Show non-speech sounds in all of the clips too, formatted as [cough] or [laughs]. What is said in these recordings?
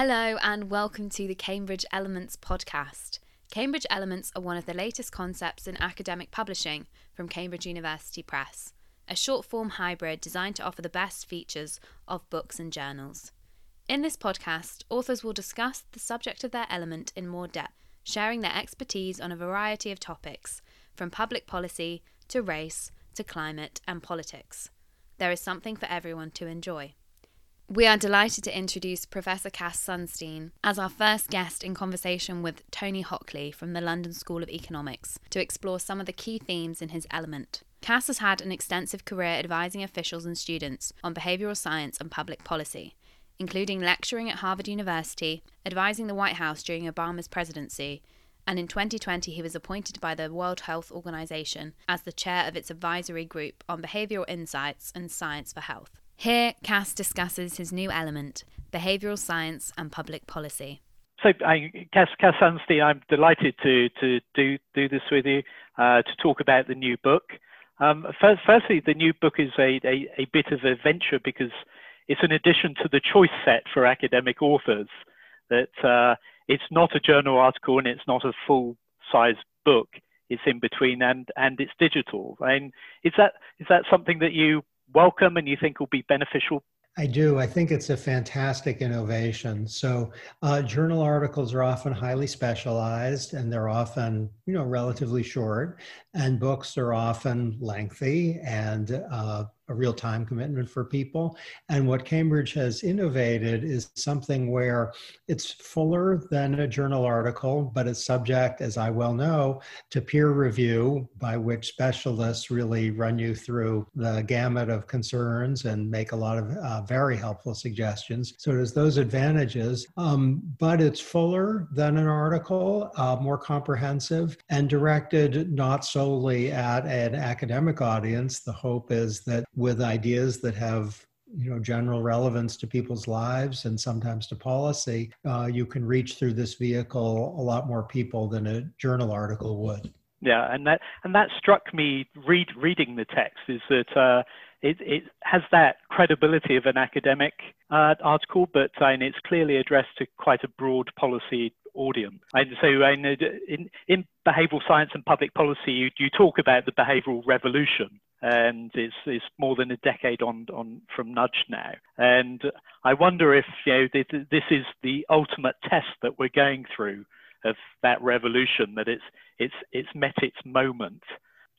Hello, and welcome to the Cambridge Elements podcast. Cambridge Elements are one of the latest concepts in academic publishing from Cambridge University Press, a short form hybrid designed to offer the best features of books and journals. In this podcast, authors will discuss the subject of their element in more depth, sharing their expertise on a variety of topics, from public policy to race to climate and politics. There is something for everyone to enjoy. We are delighted to introduce Professor Cass Sunstein as our first guest in conversation with Tony Hockley from the London School of Economics to explore some of the key themes in his element. Cass has had an extensive career advising officials and students on behavioural science and public policy, including lecturing at Harvard University, advising the White House during Obama's presidency, and in 2020 he was appointed by the World Health Organization as the chair of its advisory group on behavioural insights and science for health. Here, Cass discusses his new element, behavioural science and public policy. So, Cass, Cass Sunstein, I'm delighted to, to do, do this with you, uh, to talk about the new book. Um, first, firstly, the new book is a, a, a, bit of a venture because it's an addition to the choice set for academic authors. That uh, it's not a journal article and it's not a full size book. It's in between and, and it's digital. I mean, is that is that something that you welcome and you think will be beneficial? I do. I think it's a fantastic innovation. So, uh, journal articles are often highly specialized and they're often, you know, relatively short, and books are often lengthy and uh, a real time commitment for people. And what Cambridge has innovated is something where it's fuller than a journal article, but it's subject, as I well know, to peer review, by which specialists really run you through the gamut of concerns and make a lot of uh, very helpful suggestions. So it has those advantages, um, but it's fuller than an article, uh, more comprehensive, and directed not solely at an academic audience. The hope is that with ideas that have you know general relevance to people's lives and sometimes to policy uh, you can reach through this vehicle a lot more people than a journal article would yeah and that and that struck me read reading the text is that uh, it, it has that credibility of an academic uh, article, but uh, and it's clearly addressed to quite a broad policy audience. And so in, in, in behavioral science and public policy, you, you talk about the behavioral revolution and it's, it's more than a decade on, on from nudge now. And I wonder if you know this, is the ultimate test that we're going through of that revolution, that it's it's it's met its moment.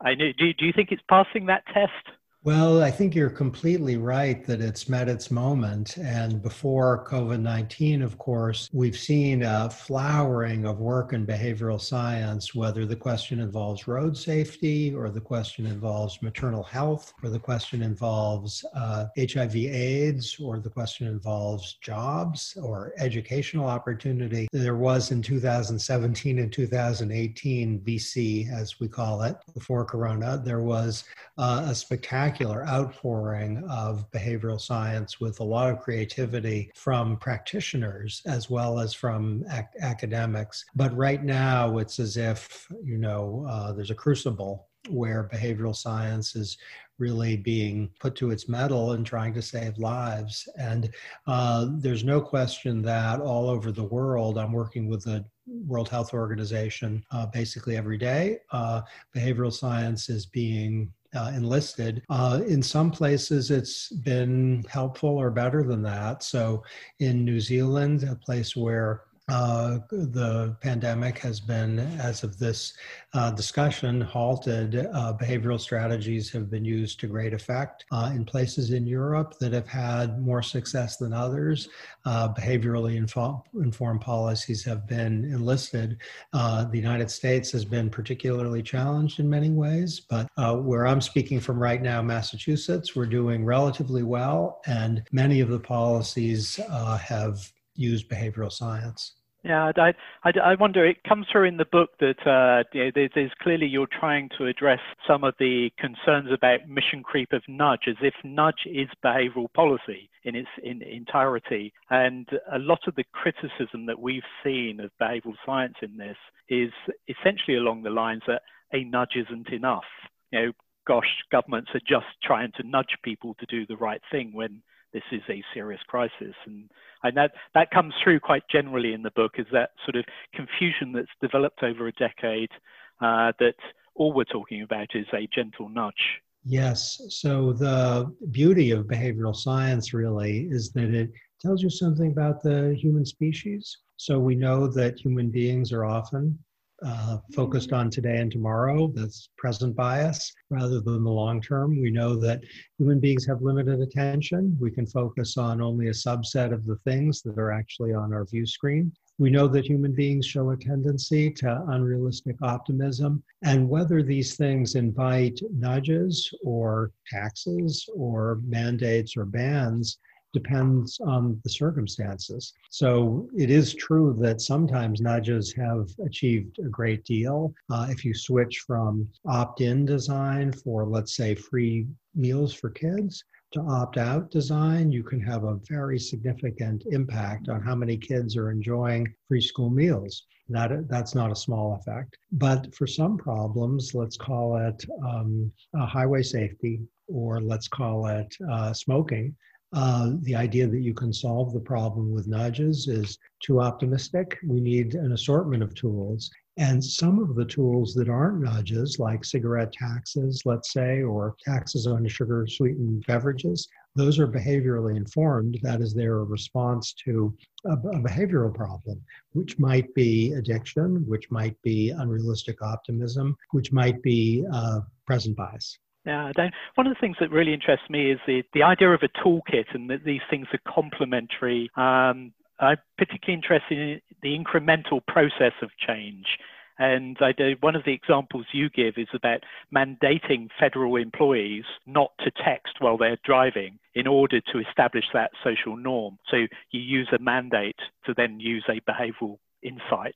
I know, do, do you think it's passing that test? Well, I think you're completely right that it's met its moment. And before COVID 19, of course, we've seen a flowering of work in behavioral science, whether the question involves road safety, or the question involves maternal health, or the question involves uh, HIV AIDS, or the question involves jobs or educational opportunity. There was in 2017 and 2018, BC, as we call it, before Corona, there was uh, a spectacular spectacular outpouring of behavioral science with a lot of creativity from practitioners as well as from ac- academics. But right now, it's as if, you know, uh, there's a crucible where behavioral science is really being put to its mettle and trying to save lives. And uh, there's no question that all over the world, I'm working with the World Health Organization uh, basically every day. Uh, behavioral science is being uh, enlisted. Uh, in some places, it's been helpful or better than that. So, in New Zealand, a place where uh, the pandemic has been, as of this uh, discussion, halted. Uh, behavioral strategies have been used to great effect. Uh, in places in Europe that have had more success than others, uh, behaviorally info- informed policies have been enlisted. Uh, the United States has been particularly challenged in many ways, but where I'm speaking from right now, Massachusetts, we're doing relatively well, and many of the policies have used behavioral science. Yeah, I, I, I, wonder, it comes through in the book that uh, you know, there's, there's, clearly you're trying to address some of the concerns about mission creep of nudge, as if nudge is behavioral policy in its in entirety. And a lot of the criticism that we've seen of behavioral science in this is essentially along the lines that a nudge isn't enough. You know, gosh, governments are just trying to nudge people to do the right thing when this is a serious crisis. And, and that, that comes through quite generally in the book is that sort of confusion that's developed over a decade uh, that all we're talking about is a gentle nudge. Yes. So the beauty of behavioral science really is that it tells you something about the human species. So we know that human beings are often uh, focused on today and tomorrow. That's present bias rather than the long term. We know that human beings have limited attention. We can focus on only a subset of the things that are actually on our view screen. We know that human beings show a tendency to unrealistic optimism. And whether these things invite nudges or taxes or mandates or bans depends on the circumstances. So it is true that sometimes nudges have achieved a great deal. Uh, if you switch from opt in design for, let's say, free meals for kids to opt out design, you can have a very significant impact on how many kids are enjoying free school meals. That, that's not a small effect. But for some problems, let's call it um, highway safety or let's call it uh, smoking, uh, the idea that you can solve the problem with nudges is too optimistic. We need an assortment of tools. And some of the tools that aren't nudges, like cigarette taxes, let's say, or taxes on sugar sweetened beverages, those are behaviorally informed. That is, they're a response to a, a, behavioral problem, which might be addiction, which might be unrealistic optimism, which might be uh, present bias. Yeah, one of the things that really interests me is the, the idea of a toolkit and that these things are complementary. Um, I'm particularly interested in the incremental process of change. And I do, one of the examples you give is about mandating federal employees not to text while they're driving in order to establish that social norm. So you use a mandate to then use a behavioral insight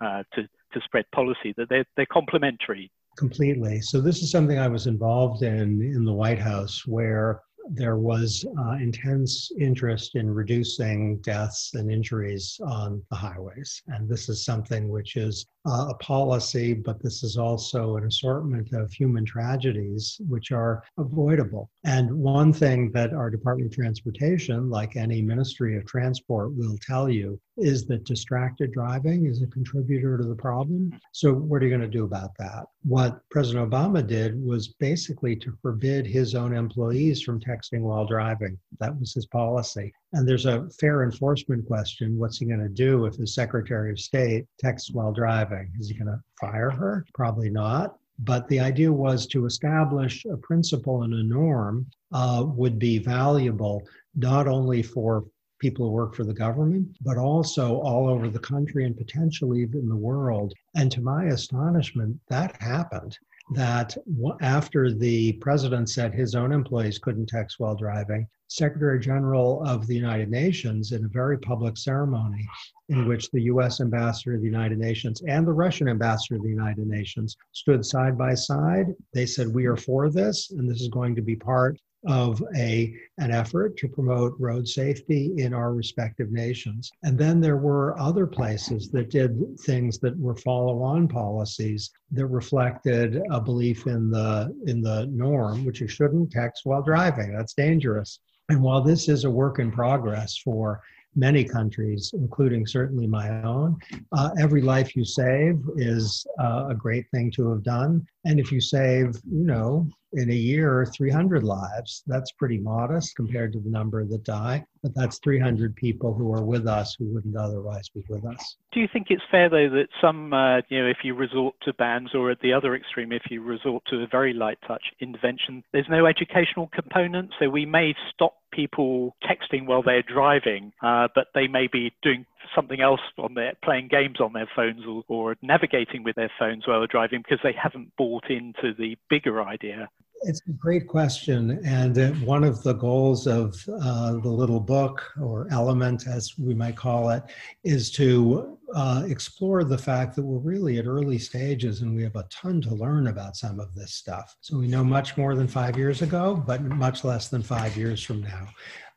uh, to, to spread policy, that they're, they're complementary Completely. So this is something I was involved in in the White House, where there was uh, intense interest in reducing deaths and injuries on the highways. And this is something which is uh, a policy, but this is also an assortment of human tragedies which are avoidable. And one thing that our Department of Transportation, like any Ministry of Transport, will tell you is that distracted driving is a contributor to the problem. So, what are you going to do about that? What President Obama did was basically to forbid his own employees from texting while driving. That was his policy. And there's a fair enforcement question. What's he going to do if his Secretary of State texts while driving? Is he going to fire her? Probably not. But the idea was to establish a principle and a norm uh, would be valuable not only for people who work for the government, but also all over the country and potentially even the world. And to my astonishment, that happened that after the president said his own employees couldn't text while driving, Secretary General of the United Nations, in a very public ceremony in which the US ambassador of the United Nations and the Russian ambassador of the United Nations stood side by side, they said, We are for this, and this is going to be part of a, an effort to promote road safety in our respective nations. And then there were other places that did things that were follow-on policies that reflected a belief in the in the norm, which you shouldn't text while driving. That's dangerous. And while this is a work in progress for many countries, including certainly my own. Uh, every life you save is uh, a great thing to have done. And if you save, you know, in a year 300 lives, that's pretty modest compared to the number that die. But that's 300 people who are with us who wouldn't otherwise be with us. Do you think it's fair, though, that some, uh, you know, if you resort to bans, or at the other extreme, if you resort to a very light touch intervention, there's no educational component? So we may stop people texting while they're driving, uh, but they may be doing something else on their playing games on their phones or, or navigating with their phones while they're driving because they haven't bought into the bigger idea it's a great question. And uh, one of the goals of uh, the little book, or element as we might call it, is to uh, explore the fact that we're really at early stages and we have a ton to learn about some of this stuff. So we know much more than five years ago, but much less than five years from now.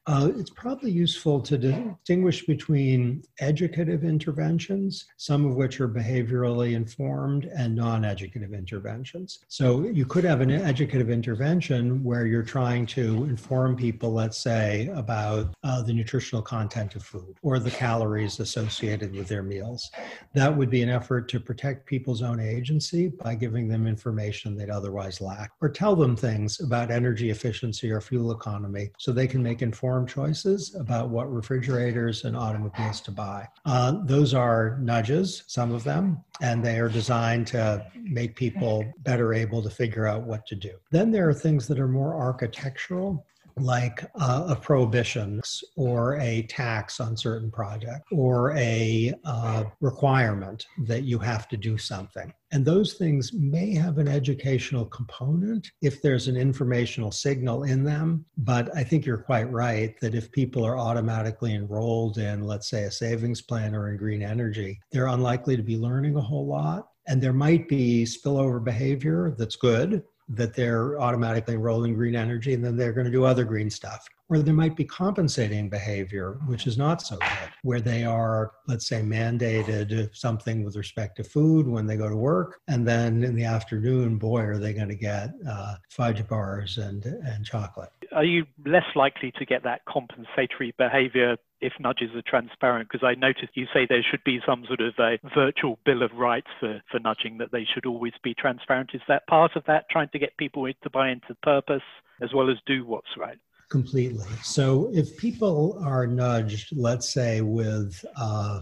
Uh, it's probably useful to distinguish between educative interventions, some of which are behaviorally informed, and non educative interventions. So you could have an educative intervention where you're trying to inform people, let's say, about uh, the nutritional content of food or the calories associated with their meals. That would be an effort to protect people's own agency by giving them information they'd otherwise lack, or tell them things about energy efficiency or fuel economy so they can make informed choices about what refrigerators and automobiles to buy. Uh, those are nudges, some of them, and they are designed to make people better able to figure out what to do. Then there are things that are more architectural like uh, a prohibition or a tax on certain projects or a uh, requirement that you have to do something. And those things may have an educational component if there's an informational signal in them. But I think you're quite right that if people are automatically enrolled in, let's say, a savings plan or in green energy, they're unlikely to be learning a whole lot. And there might be spillover behavior that's good that they're automatically enrolling green energy and then they're going to do other green stuff. Or there might be compensating behavior, which is not so good, where they are, let's say, mandated something with respect to food when they go to work. And then in the afternoon, boy, are they going to get uh, fudge bars and, and chocolate. Are you less likely to get that compensatory behavior if nudges are transparent? Because I noticed you say there should be some sort of a virtual bill of rights for, for nudging, that they should always be transparent. Is that part of that, trying to get people to buy into purpose as well as do what's right? Completely. So if people are nudged, let's say with uh,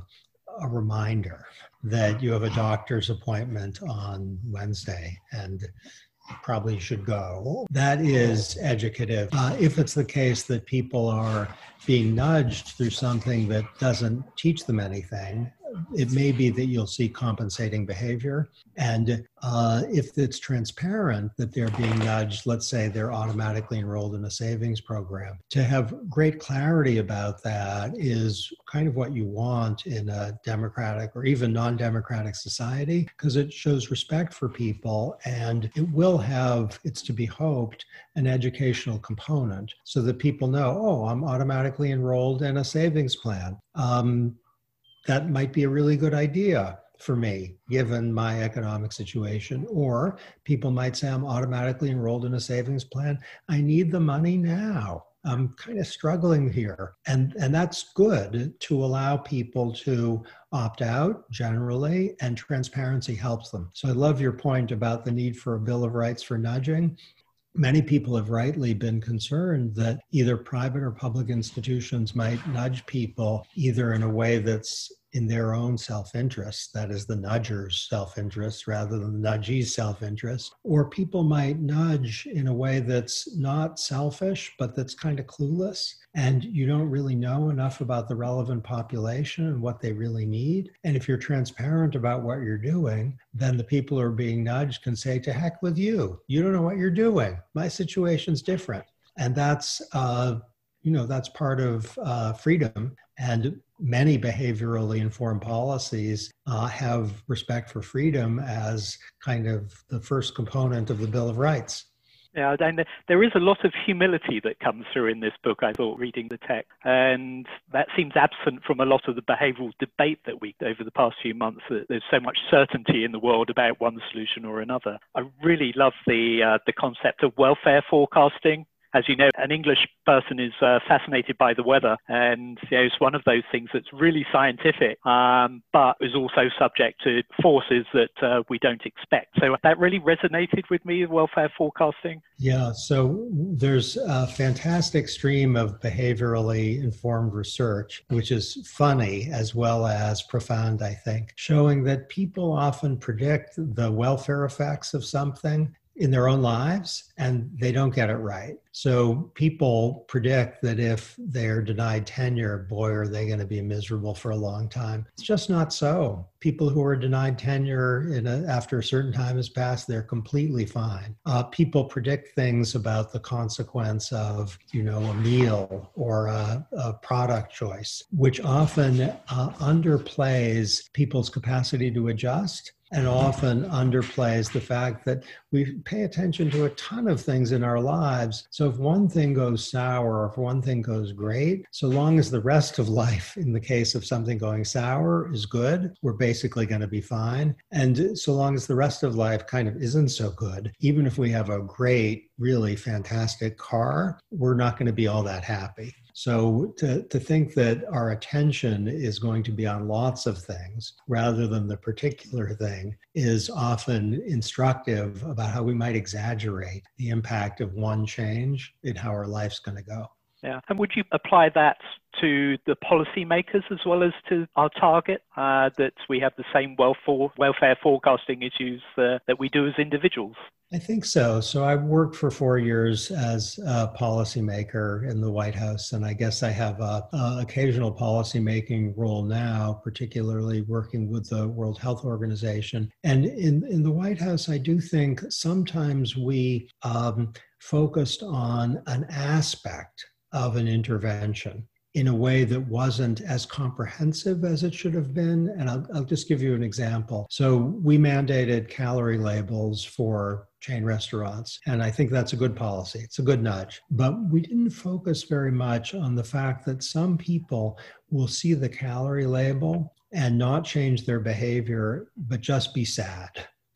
a reminder that you have a doctor's appointment on Wednesday and probably should go. That is educative. Uh, if it's the case that people are being nudged through something that doesn't teach them anything, it may be that you'll see compensating behavior. And uh, if it's transparent that they're being nudged, let's say they're automatically enrolled in a savings program, to have great clarity about that is kind of what you want in a democratic or even non democratic society because it shows respect for people and it will have, it's to be hoped, an educational component so that people know, oh, I'm automatically enrolled in a savings plan. Um, that might be a really good idea for me, given my economic situation. Or people might say, I'm automatically enrolled in a savings plan. I need the money now. I'm kind of struggling here. And, and that's good to allow people to opt out generally, and transparency helps them. So I love your point about the need for a Bill of Rights for nudging many people have rightly been concerned that either private or public institutions might nudge people either in a way that's in their own self interest, that is the nudger's self interest rather than the nudgee's self interest, or people might nudge in a way that's not selfish, but that's kind of clueless. And you don't really know enough about the relevant population and what they really need. And if you're transparent about what you're doing, then the people who are being nudged can say, to heck with you. You don't know what you're doing. My situation's different. And that's, uh, you know, that's part of uh, freedom. And many behaviorally informed policies uh, have respect for freedom as kind of the first component of the Bill of Rights. Yeah, and there is a lot of humility that comes through in this book, I thought, reading the text. And that seems absent from a lot of the behavioral debate that we, over the past few months, that there's so much certainty in the world about one solution or another. I really love the, uh, the concept of welfare forecasting as you know, an English person is uh, fascinated by the weather, and you know, it's one of those things that's really scientific, um, but is also subject to forces that uh, we don't expect. So that really resonated with me, welfare forecasting. Yeah, so there's a fantastic stream of behaviorally informed research, which is funny as well as profound, I think, showing that people often predict the welfare effects of something in their own lives and they don't get it right. So people predict that if they're denied tenure, boy, are they going to be miserable for a long time. It's just not so. People who are denied tenure a, after a certain time has passed, they're completely fine. Uh, people predict things about the consequence of, you know, a meal or a, a product choice, which often uh, underplays people's capacity to adjust and often underplays the fact that we pay attention to a ton of things in our lives. So So if one thing goes sour, or if one thing goes great, so long as the rest of life, in the case of something going sour, is good, we're basically going to be fine. And so long as the rest of life kind of isn't so good, even if we have a great, really fantastic car, we're not going to be all that happy. So to, to think that our attention is going to be on lots of things rather than the particular thing is often instructive about how we might exaggerate the impact of one change in how our life's going to go. Yeah. And would you apply that to the policymakers as well as to our target, uh, that we have the same welfare forecasting issues uh, that we do as individuals? I think so. So I worked for four years as a policymaker in the White House, and I guess I have a, a occasional policymaking role now, particularly working with the World Health Organization. And in in the White House, I do think sometimes we um, focused on an aspect of an intervention in a way that wasn't as comprehensive as it should have been. And I'll, I'll, just give you an example. So, we mandated calorie labels for chain restaurants, and I think that's a good policy. It's a good nudge. But we didn't focus very much on the fact that some people will see the calorie label and not change their behavior, but just be sad.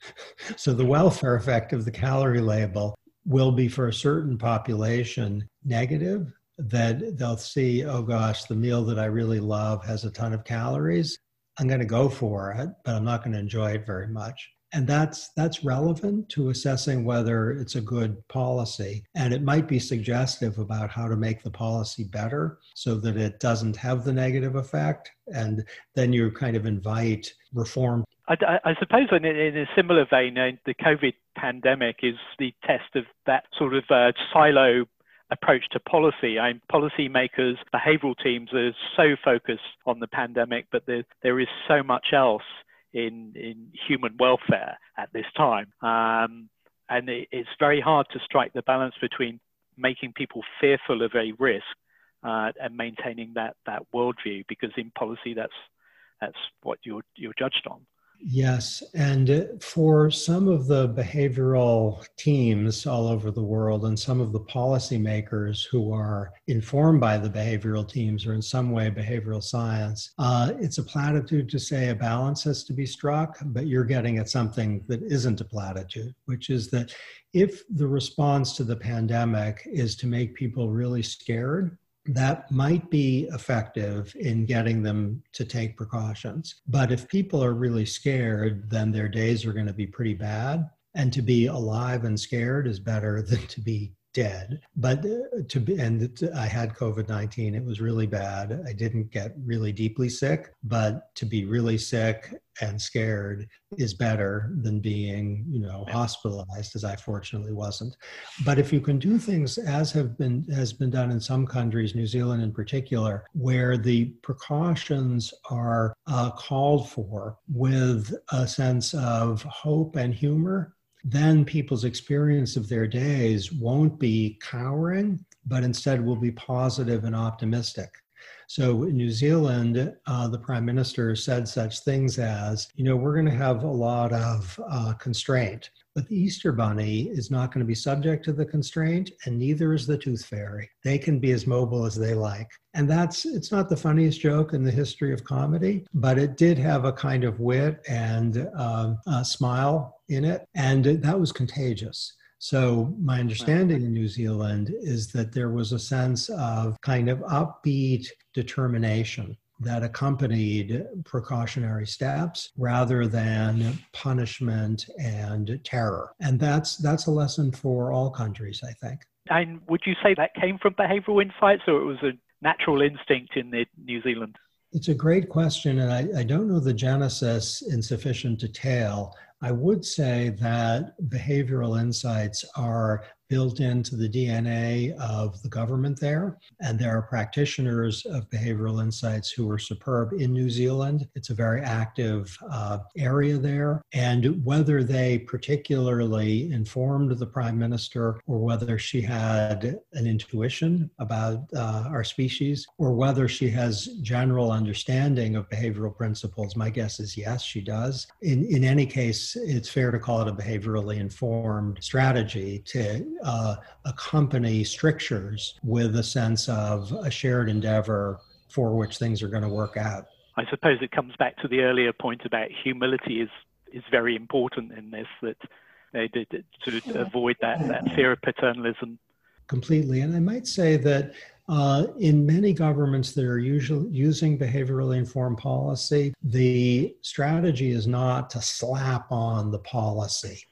[laughs] so, the welfare effect of the calorie label will be for a certain population negative that they'll see, oh gosh, the meal that I really love has a ton of calories. I'm going to go for it, but I'm not going to enjoy it very much. And that's that's relevant to assessing whether it's a good policy. And it might be suggestive about how to make the policy better so that it doesn't have the negative effect. And then you kind of invite reform. I, I suppose in, a similar vein, uh, the COVID pandemic is the test of that sort of uh, silo approach to policy. I mean, policymakers, behavioral teams are so focused on the pandemic, but there, there is so much else in, in human welfare at this time. Um, and it, it's very hard to strike the balance between making people fearful of a risk uh, and maintaining that, that worldview, because in policy, that's, that's what you're, you're judged on. Yes. And for some of the behavioral teams all over the world and some of the policymakers who are informed by the behavioral teams or in some way behavioral science, uh, it's a platitude to say a balance has to be struck, but you're getting at something that isn't a platitude, which is that if the response to the pandemic is to make people really scared, that might be effective in getting them to take precautions. But if people are really scared, then their days are going to be pretty bad. And to be alive and scared is better [laughs] than to be dead. But uh, to be, and I had COVID 19, it was really bad. I didn't get really deeply sick, but to be really sick and scared is better than being, you know, hospitalized, as I fortunately wasn't. But if you can do things as have been has been done in some countries, New Zealand in particular, where the precautions are uh, called for with a sense of hope and humor, then people's experience of their days won't be cowering, but instead will be positive and optimistic. So in New Zealand, uh, the prime minister said such things as, you know, we're going to have a lot of uh, constraint. But the Easter Bunny is not going to be subject to the constraint, and neither is the Tooth Fairy. They can be as mobile as they like. And that's, it's not the funniest joke in the history of comedy, but it did have a kind of wit and um, a smile in it. And that was contagious. So, my understanding in New Zealand is that there was a sense of kind of upbeat determination that accompanied precautionary steps rather than punishment and terror. And that's that's a lesson for all countries, I think. And would you say that came from behavioral insights or it was a natural instinct in the New Zealand? It's a great question, and I, I don't know the genesis in sufficient detail. I would say that behavioral insights are built into the DNA of the government there. And there are practitioners of behavioral insights who are superb in New Zealand. It's a very active uh, area there. And whether they particularly informed the prime minister or whether she had an intuition about uh, our species or whether she has general understanding of behavioral principles, my guess is yes, she does. In, in any case, it's fair to call it a behaviorally informed strategy to uh, accompany strictures with a sense of a shared endeavor for which things are going to work out. I suppose it comes back to the earlier point about humility is is very important in this that they did to avoid that, that fear of paternalism. Completely. And I might say that uh, in many governments that are usually using behaviorally informed policy, the strategy is not to slap on the policy.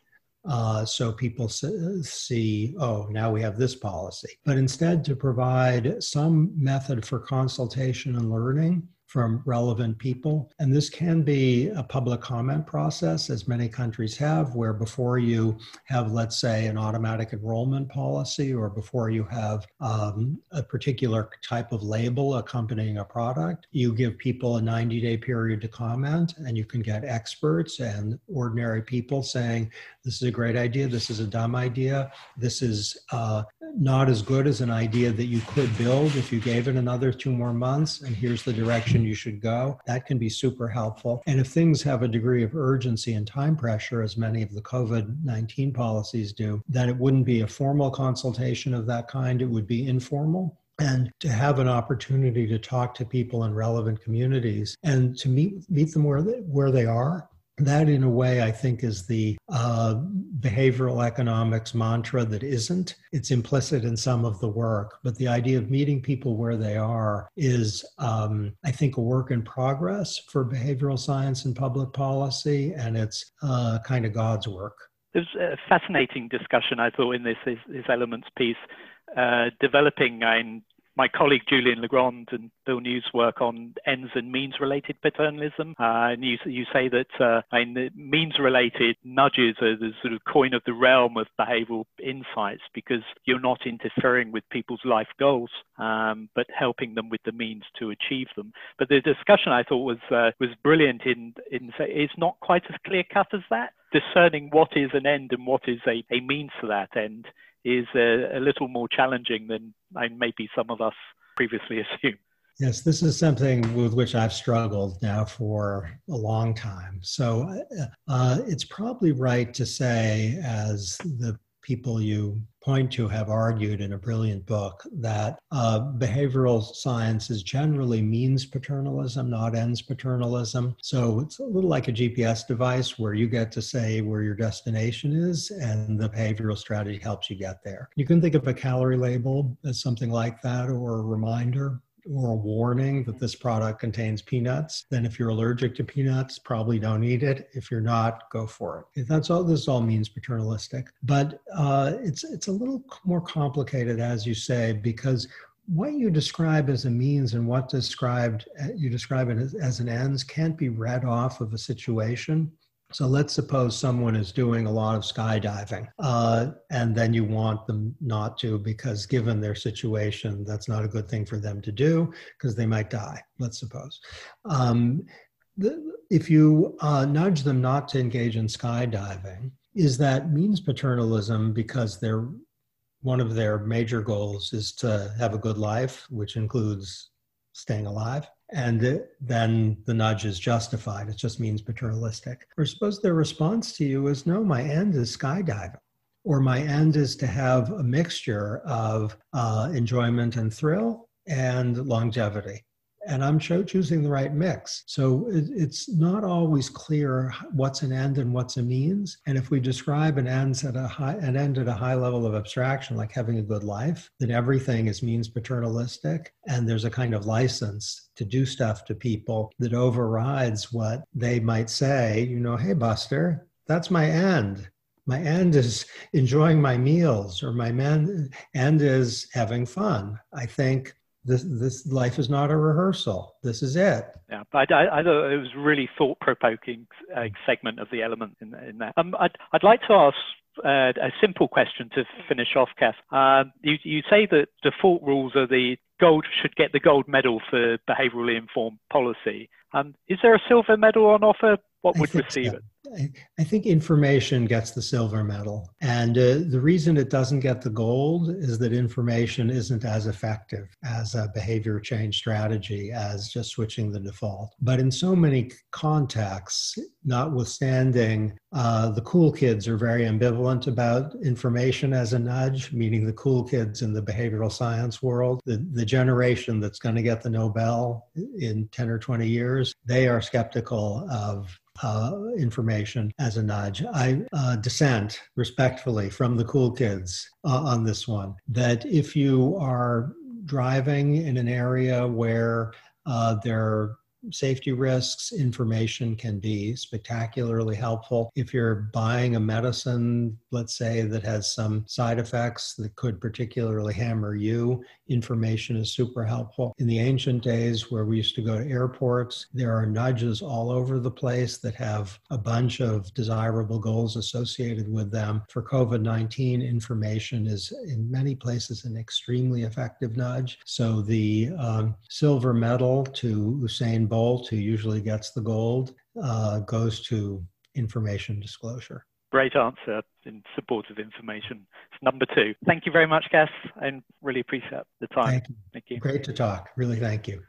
Uh, so people see, oh, now we have this policy, but instead to provide some method for consultation and learning from relevant people. And this can be a public comment process, as many countries have, where before you have, let's say, an automatic enrollment policy, or before you have um, a particular type of label accompanying a product, you give people a 90 day period to comment, and you can get experts and ordinary people saying, this is a great idea, this is a dumb idea, this is uh, not as good as an idea that you could build if you gave it another two more months and here's the direction you should go. That can be super helpful. And if things have a degree of urgency and time pressure as many of the covid-19 policies do then it wouldn't be a formal consultation of that kind. It would be informal. And to have an opportunity to talk to people in relevant communities and to meet meet them where they, where they are that in a way i think is the uh, behavioral economics mantra that isn't. It's implicit in some of the work but the idea of meeting people where they are is um, i think a work in progress for behavioral science and public policy and it's uh, kind of god's work. There's a fascinating discussion i thought in this, this, this elements piece uh, developing and my colleague Julian Le Grand and Bill New's work on ends and means related paternalism. Uh, and you, you say that uh, I mean, means related nudges are the sort of coin of the realm of behavioral insights because you're not interfering with people's life goals, um, but helping them with the means to achieve them. But the discussion I thought was, uh, was brilliant in, in it's not quite as clear cut as that, discerning what is an end and what is a, a means to that end is a, a little more challenging than maybe some of us previously [laughs] assumed. Yes, this is something with which I've struggled now for a long time. So uh, it's probably right to say, as the people you point to have argued in a brilliant book that uh, behavioral science is generally means paternalism, not ends paternalism. So it's a little like a GPS device where you get to say where your destination is, and the behavioral strategy helps you get there. You can think of a calorie label as something like that or a reminder or a warning that this product contains peanuts, then if you're allergic to peanuts, probably don't eat it. If you're not, go for it. That's all. This all means paternalistic, but uh, it's it's a little more complicated, as you say, because what you describe as a means and what described you describe it as, as an ends can't be read off of a situation so let's suppose someone is doing a lot of skydiving, uh, and then you want them not to because, given their situation, that's not a good thing for them to do because they might die. Let's suppose. Um, the, if you uh, nudge them not to engage in skydiving, is that means paternalism because they're one of their major goals is to have a good life, which includes staying alive? And then the nudge is justified. It just means paternalistic. Or suppose their response to you is, no, my end is skydiving. Or my end is to have a mixture of uh, enjoyment and thrill and longevity and I'm choosing the right mix. So it, it's not always clear what's an end and what's a means. And if we describe an end at a high an end at a high level of abstraction, like having a good life, then everything is means paternalistic, and there's a kind of license to do stuff to people that overrides what they might say. You know, hey Buster, that's my end my end is enjoying my meals or my man, end is having fun i think this this life is not a rehearsal. This is it. Yeah, but I, I thought it was really thought provoking uh, segment of the element in, in that. Um, I'd I'd like to ask uh, a simple question to finish off, Cass. Uh, you, you say that default rules are the gold should get the gold medal for behaviorally informed policy. Um, is there a silver medal on offer? What would receive so. it? I think information gets the silver medal. And uh, the reason it doesn't get the gold is that information isn't as effective as a behavior change strategy as just switching the default. But in so many contexts, notwithstanding, uh, the cool kids are very ambivalent about information as a nudge, meaning the cool kids in the behavioral science world, the, the generation that's going to get the Nobel in 10 or 20 years, they are skeptical of uh, information as a nudge. I uh, dissent respectfully from the cool kids uh, on this one that if you are driving in an area where uh, there safety risks information can be spectacularly helpful. If you're buying a medicine, let's say, that has some side effects that could particularly hammer you, information is super helpful. In the ancient days where we used to go to airports, there are nudges all over the place that have a bunch of desirable goals associated with them. For COVID 19, information is in many places an extremely effective nudge. So the um, silver medal to Usain Bolt, who usually gets the gold, uh, goes to information disclosure. Great answer in support of information. It's number two. Thank you very much, Gus, and really appreciate the time. Thank you. Thank you. Great to talk. Really, thank you.